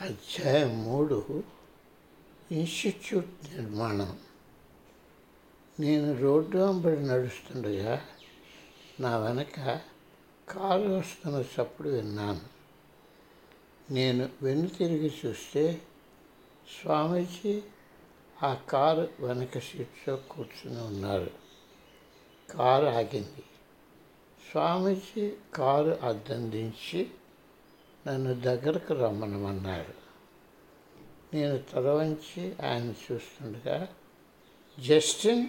అధ్యాయం మూడు. ఇన్స్టిట్యూట్ నిర్మాణం. నేను రోడ్డు అంబడి నడుస్తుండగా నా వెనక కారు వస్తున్న చప్పుడు విన్నాను. నేను వెన్ను తిరిగి చూస్తే స్వామీజీ ఆ కారు వెనక సీట్లో కూర్చుని ఉన్నారు. కారు ఆగింది. స్వామీజీ కారు అద్దం దించి నన్ను దగ్గరకు రమ్మనమన్నారు. నేను తలవంచి ఆయన చూస్తుండగా జస్టిన్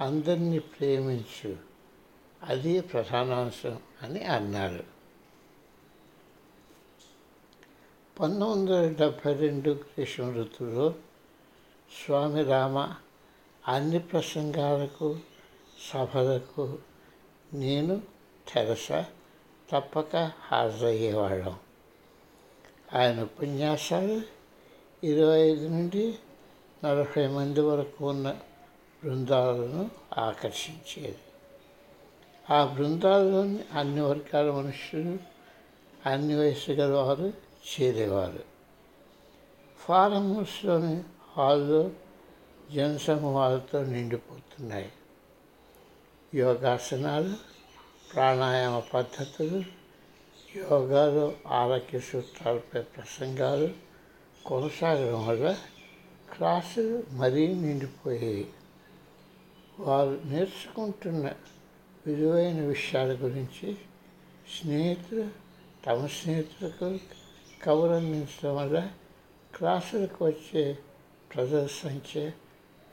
అందరినీ ప్రేమించు. అది ప్రధానాంశం అని అన్నారు. పంతొమ్మిది వందల డెబ్భై రెండు గ్రీష్మ ఋతువులో స్వామి రామ అన్ని ప్రసంగాలకు సభలకు నేను తెరస తప్పక హాజరయ్యేవాళ్ళం. ఆయన ఉపన్యాసాలు ఇరవై ఐదు నుండి నలభై మంది వరకు ఉన్న బృందాలను ఆకర్షించేది. ఆ బృందాల్లోని అన్ని వర్గాల మనుషులు అన్ని వయసు గల వారు చేరేవారు. ఫారం హౌస్లోని హాల్లో జనసమూహాలతో నిండిపోతున్నాయి. యోగాసనాలు ప్రాణాయామ పద్ధతులు యోగాలు ఆరోగ్య సూత్రాలపై ప్రసంగాలు కొనసాగడం వల్ల క్లాసులు మరీ నిండిపోయాయి. వారు నేర్చుకుంటున్న విలువైన విషయాల గురించి స్నేహితులు తమ స్నేహితులకు కబురు అందించడం వల్ల క్లాసులకు వచ్చే ప్రజల సంఖ్య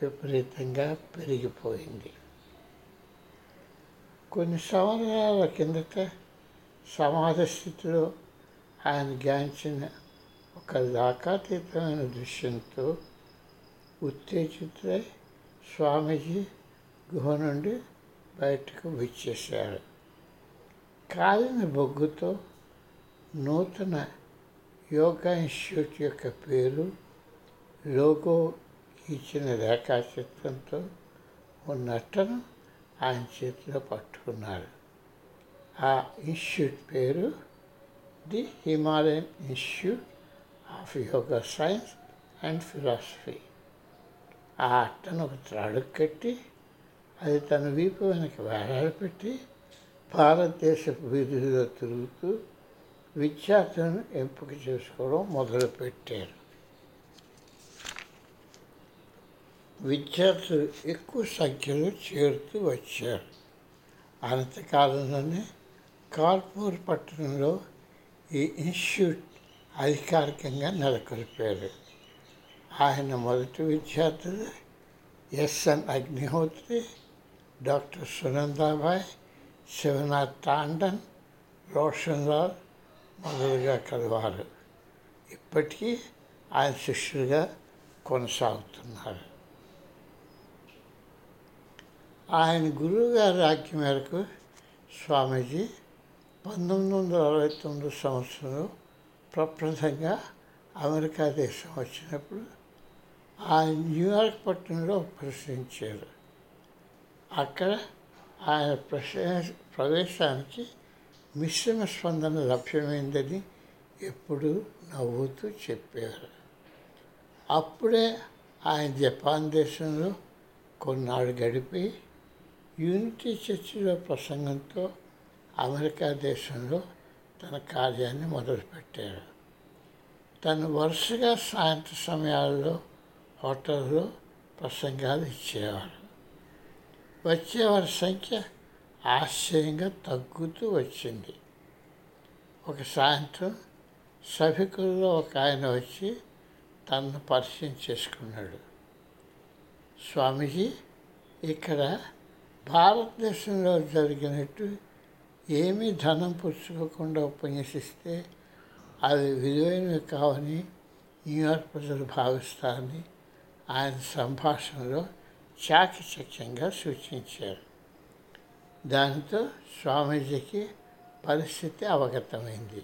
విపరీతంగా పెరిగిపోయింది. కొన్ని సంవత్సరాల కిందట సమాజ స్థితిలో ఆయన గాంచిన ఒక లాకాతీతమైన దృశ్యంతో ఉత్తేజితులై స్వామీజీ గుహ నుండి బయటకు విచ్చేశారు కాలిన బొగ్గుతో నూతన యోగా ఇన్స్టిట్యూట్ యొక్క పేరు లోగో ఇచ్చిన రేఖాచిత్రంతో ఉన్నట్టను ఆయన చేతిలో పట్టుకున్నారు ఆ ఇన్స్టిట్యూట్ పేరు the Himalayan institute of yoga science and philosophy. ఆ అట్టను ఒక త్రాడు కట్టి అది తన వీపు వెనక వేలాడపెట్టి భారతదేశపు వీధుల్లో తిరుగుతూ విద్యార్థులను ఎంపిక చేసుకోవడం మొదలుపెట్టారు. విద్యార్థులు ఎక్కువ సంఖ్యలో చేరుతూ వచ్చారు. అనంతకాలంలోనే కాల్పూర్ పట్టణంలో ఈ ఇన్స్టిట్యూట్ అధికారికంగా నెలకొల్పారు ఆయన మొదటి విద్యార్థులు S N Agnihotri doctor Sunandabai Shivnath Tandon Roshan Lal మొదలుగా కలవారు. ఇప్పటికీ ఆయన శిష్యులుగా కొనసాగుతున్నారు. ఆయన గురువుగారి ఆజ్ఞ మేరకు స్వామీజీ పంతొమ్మిది వందల అరవై తొమ్మిది సంవత్సరంలో ప్రప్రథంగా అమెరికా దేశం వచ్చినప్పుడు ఆయన న్యూయార్క్ పట్టణంలో ప్రశ్నించారు. అక్కడ ఆయన ప్రశ ప్రవేశానికి మిశ్రమ స్పందన లభ్యమైందని ఎప్పుడు నవ్వుతూ చెప్పారు. అప్పుడే ఆయన జపాన్ దేశంలో కొన్నాళ్ళు గడిపి యూనిటీ చర్చిలో ప్రసంగంతో అమెరికా దేశంలో తన కార్యాన్ని మొదలుపెట్టారు తను వరుసగా సాయంత్ర సమయాల్లో హోటల్లో ప్రసంగాలు ఇచ్చేవారు వచ్చేవారి సంఖ్య ఆశ్చర్యంగా తగ్గుతూ వచ్చింది. ఒక సాయంత్రం సభికుల్లో ఒక ఆయన వచ్చి తనను పరిచయం చేసుకున్నాడు. స్వామీజీ ఇక్కడ భారతదేశంలో జరిగినట్టు ఏమీ ధనం పుచ్చుకోకుండా ఉపన్యసిస్తే అది విలువైనవి కావని న్యూయార్క్ ప్రజలు భావిస్తారని ఆయన సంభాషణలో చాకచక్యంగా సూచించారు. దానితో స్వామీజీకి పరిస్థితి అవగతమైంది.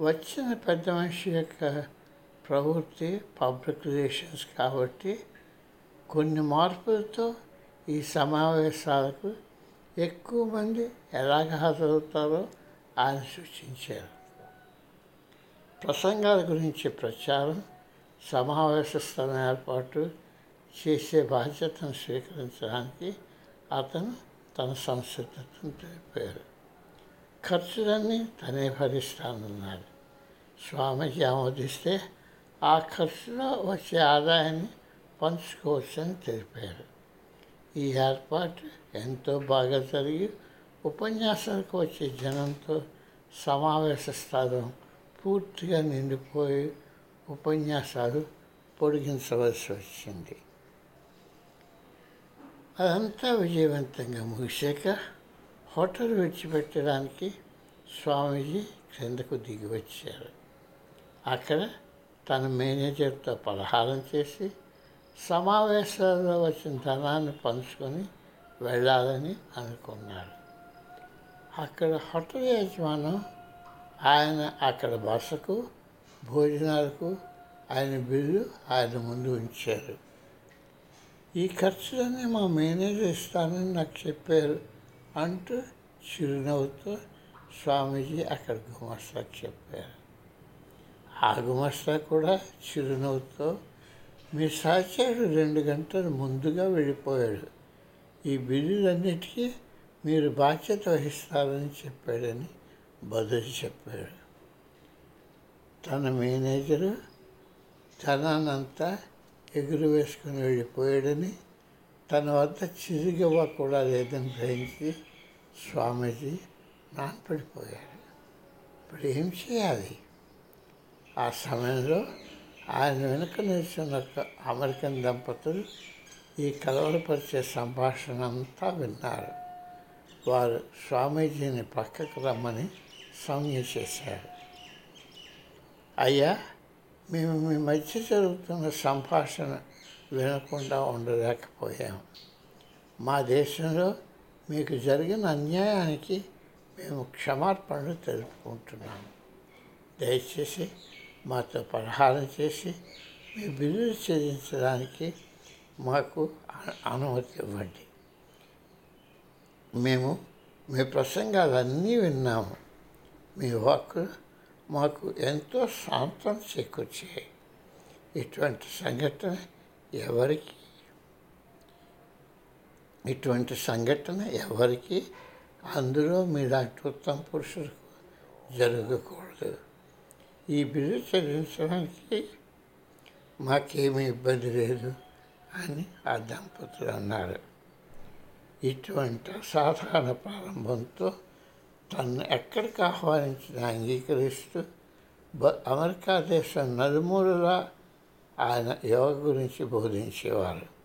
వచ్చిన పెద్ద మనిషి యొక్క ప్రవృత్తి పబ్లిక్ రిలేషన్స్ కాబట్టి కొన్ని మార్పులతో ఈ సమావేశాలకు ఎక్కువ మంది ఎలాగ హాజరవుతారో ఆయన సూచించారు. ప్రసంగాల గురించి ప్రచారం సమావేశ స్థలం ఏర్పాటు చేసే బాధ్యతను స్వీకరించడానికి అతను తన సంసిద్ధతను తెలిపారు. ఖర్చులన్నీ తనే భరిస్తానన్నాడు. స్వామికి ఆమోదిస్తే ఆ ఖర్చులో వచ్చే ఆదాయాన్ని పంచుకోవచ్చని తెలిపారు. ఈ ఏర్పాటు ఎంతో బాగా జరిగి ఉపన్యాసాలకు వచ్చే జనంతో సమావేశ స్థలం పూర్తిగా నిండిపోయి ఉపన్యాసాలు పొడిగించవలసి వచ్చింది. అదంతా విజయవంతంగా ముగిశాక హోటల్ విడిచిపెట్టడానికి స్వామీజీ క్రిందకు దిగి వచ్చారు అక్కడ తన మేనేజర్తో పలహారం చేసి సమావేశాల్లో వచ్చిన ధనాన్ని పంచుకొని వెళ్ళాలని అనుకున్నాడు అక్కడ హోటల్ యజమానం ఆయన అక్కడ బసకు భోజనాలకు ఆయన బిల్లు ఆయన ముందు ఉంచారు. ఈ ఖర్చులన్నీ మా మేనేజర్ ఇస్తానని నాకు చెప్పారు అంటూ చిరునవ్వుతో స్వామీజీ అక్కడ గుమస్తా చెప్పారు. ఆ గుమస్తా కూడా చిరునవ్వుతో మీ సహచరుడు రెండు గంటలు ముందుగా వెళ్ళిపోయాడు. ఈ బిల్లులన్నిటికీ మీరు బాధ్యత వహిస్తారని చెప్పాడని బదులు చెప్పాడు. తన మేనేజరు తనంతా ఎగురు వేసుకుని వెళ్ళిపోయాడని తన వద్ద చిరుగవ్వ కూడా లేదని గ్రహించి స్వామీజీ నాన్పడిపోయాడు ఇప్పుడు ఏం చేయాలి? ఆ సమయంలో ఆయన వెనుక నిలిచిన ఒక అమెరికన్ దంపతులు ఈ కలవరపరిచే సంభాషణ అంతా విన్నారు. వారు స్వామీజీని పక్కకు రమ్మని సంజ్ఞ చేశారు. అయ్యా మేము మీ మధ్య జరుగుతున్న సంభాషణ వినకుండా ఉండలేకపోయాము మా దేశంలో మీకు జరిగిన అన్యాయానికి మేము క్షమార్పణలు తెలుపుకుంటున్నాము దయచేసి మాతో పరిహారం చేసి మీ బిల్లులు చెల్లించడానికి మాకు అనుమతి ఇవ్వండి. మేము మీ ప్రసంగాలన్నీ విన్నాము. మీ వాక్కులు మాకు ఎంతో శాంతం చేకూర్చాయి. ఇటువంటి సంఘటన ఎవరికి? ఇటువంటి సంఘటన ఎవరికి? అందులో మీలాంటి ఉత్తమ పురుషులకు జరగకూడదు. ఈ బిల్లు చెల్లించడానికి మాకేమీ ఇబ్బంది లేదు అని ఆ దంపతులు అన్నారు. ఇటువంటి అసాధారణ ప్రారంభంతో తను ఎక్కడికి ఆహ్వానించిన అంగీకరిస్తూ బ- అమెరికా దేశం నలుమూలలా ఆయన యోగ గురించి బోధించేవారు.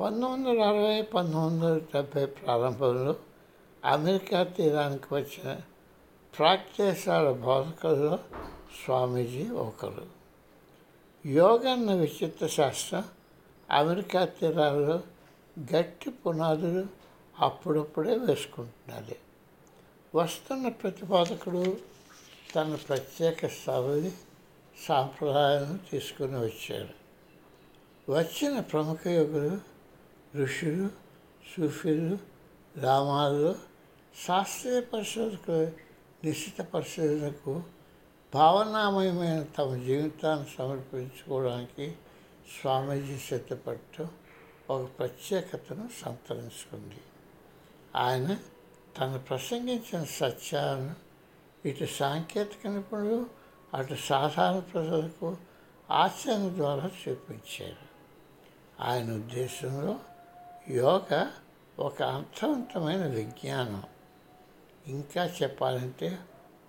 పంతొమ్మిది వందల అరవై పంతొమ్మిది వందల డెబ్భై ప్రారంభంలో అమెరికా తీరానికి వచ్చిన ప్రాక్ దేశాల బోధకుల్లో స్వామీజీ ఒకరు. యోగన్న విచిత్ర శాస్త్రం అమెరికా తీరాల్లో గట్టి పునాదులు అప్పుడప్పుడే వేసుకుంటున్నది. వస్తున్న ప్రతిపాదకుడు తన ప్రత్యేక సభని సాంప్రదాయాలను తీసుకుని వచ్చారు వచ్చిన ప్రముఖ యోగులు ఋషులు సూఫీలు రామాలు శాస్త్రీయ పరిశోధకులు నిశ్చిత పరిస్థితులకు భావనామయమైన తమ జీవితాన్ని సమర్పించుకోవడానికి స్వామీజీ సిద్ధపడటం ఒక ప్రత్యేకతను సంతరించుకుంది. ఆయన తను ప్రసంగించిన సత్యాలను ఇటు సాంకేతిక నిపుణులు అటు సాధారణ ప్రజలకు ఆచరణ ద్వారా చూపించారు. ఆయన ఉద్దేశంలో యోగ ఒక అర్థవంతమైన విజ్ఞానం. ఇంకా చెప్పాలంటే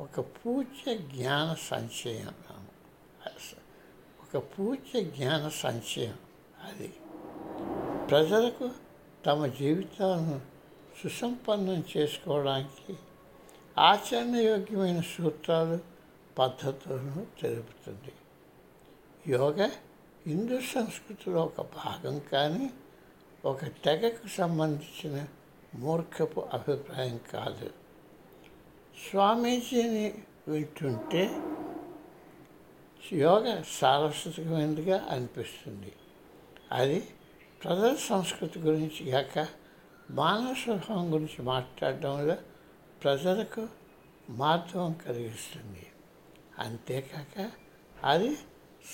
ఒక పూజ్య జ్ఞాన సంశయం. ఒక పూజ్య జ్ఞాన సంశయం అది. ప్రజలకు తమ జీవితాలను సుసంపన్నం చేసుకోవడానికి ఆచరణయోగ్యమైన సూత్రాలు పద్ధతులను తెలుపుతుంది. యోగ హిందూ సంస్కృతిలో ఒక భాగం కానీ ఒక తెగకు సంబంధించిన మూర్ఖపు అభిప్రాయం కాదు. స్వామీజీని వింటుంటే యోగ సారస్వతమైనదిగా అనిపిస్తుంది. అది ప్రజల సంస్కృతి గురించి కాక మానవ స్వభావం గురించి మాట్లాడడంలో ప్రజలకు మార్గం కలిగిస్తుంది. అంతేకాక అది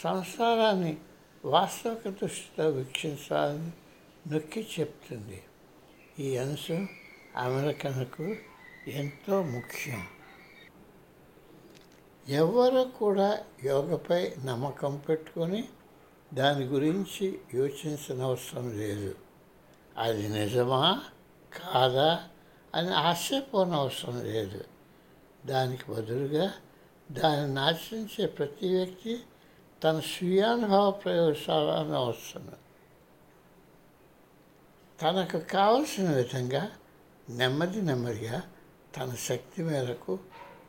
సంసారాన్ని వాస్తవిక దృష్టితో వీక్షించాలని నొక్కి చెప్తుంది. ఈ అంశం అమెరికన్కు ఎంతో ముఖ్యం. ఎవరు కూడా యోగపై నమ్మకం పెట్టుకొని దాని గురించి యోచించిన అవసరం లేదు. అది నిజమా? కాదా? అని ఆశపోనవసరం లేదు. దానికి బదులుగా దానిని ఆచరించే ప్రతి వ్యక్తి తన స్వీయానుభవ ప్రయోగశాలను అవసరం. తనకు కావలసిన విధంగా నెమ్మది నెమ్మదిగా తన శక్తి మేరకు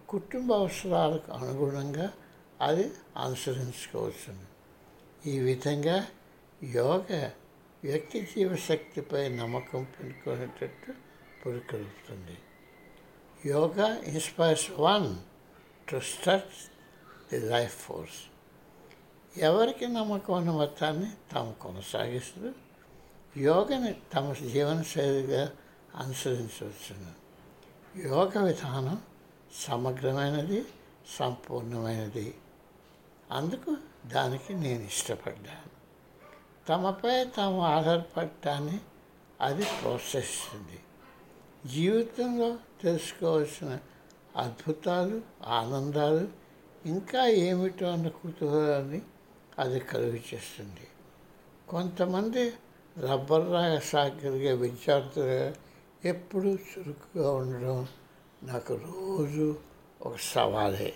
కుటుంబ అవసరాలకు అనుగుణంగా అది అనుసరించుకోవచ్చును. ఈ విధంగా యోగ వ్యక్తి జీవశక్తిపై నమ్మకం పెట్టుకునేటట్టు పురికొల్పుతుంది yoga inspires one to start the life force ఎవరికి నమ్మకం ఉన్న మొత్తాన్ని తాము కొనసాగిస్తూ యోగని తమ జీవనశైలిగా అనుసరించవచ్చును. యోగ విధానం సమగ్రమైనది సంపూర్ణమైనది. అందుకు దానికి నేను ఇష్టపడ్డాను. తమపై తాము ఆధారపడటాన్ని అది ప్రోత్సహిస్తుంది. జీవితంలో తెలుసుకోవాల్సిన అద్భుతాలు ఆనందాలు ఇంకా ఏమిటో అన్న కుతూహలాన్ని అది కలుగు చేస్తుంది. కొంతమంది రబ్బర్ రాగ సాగలిగే విద్యార్థులు ఎప్పుడూ చురుకుగా ఉండడం నాకు రోజు ఒక సవాలే.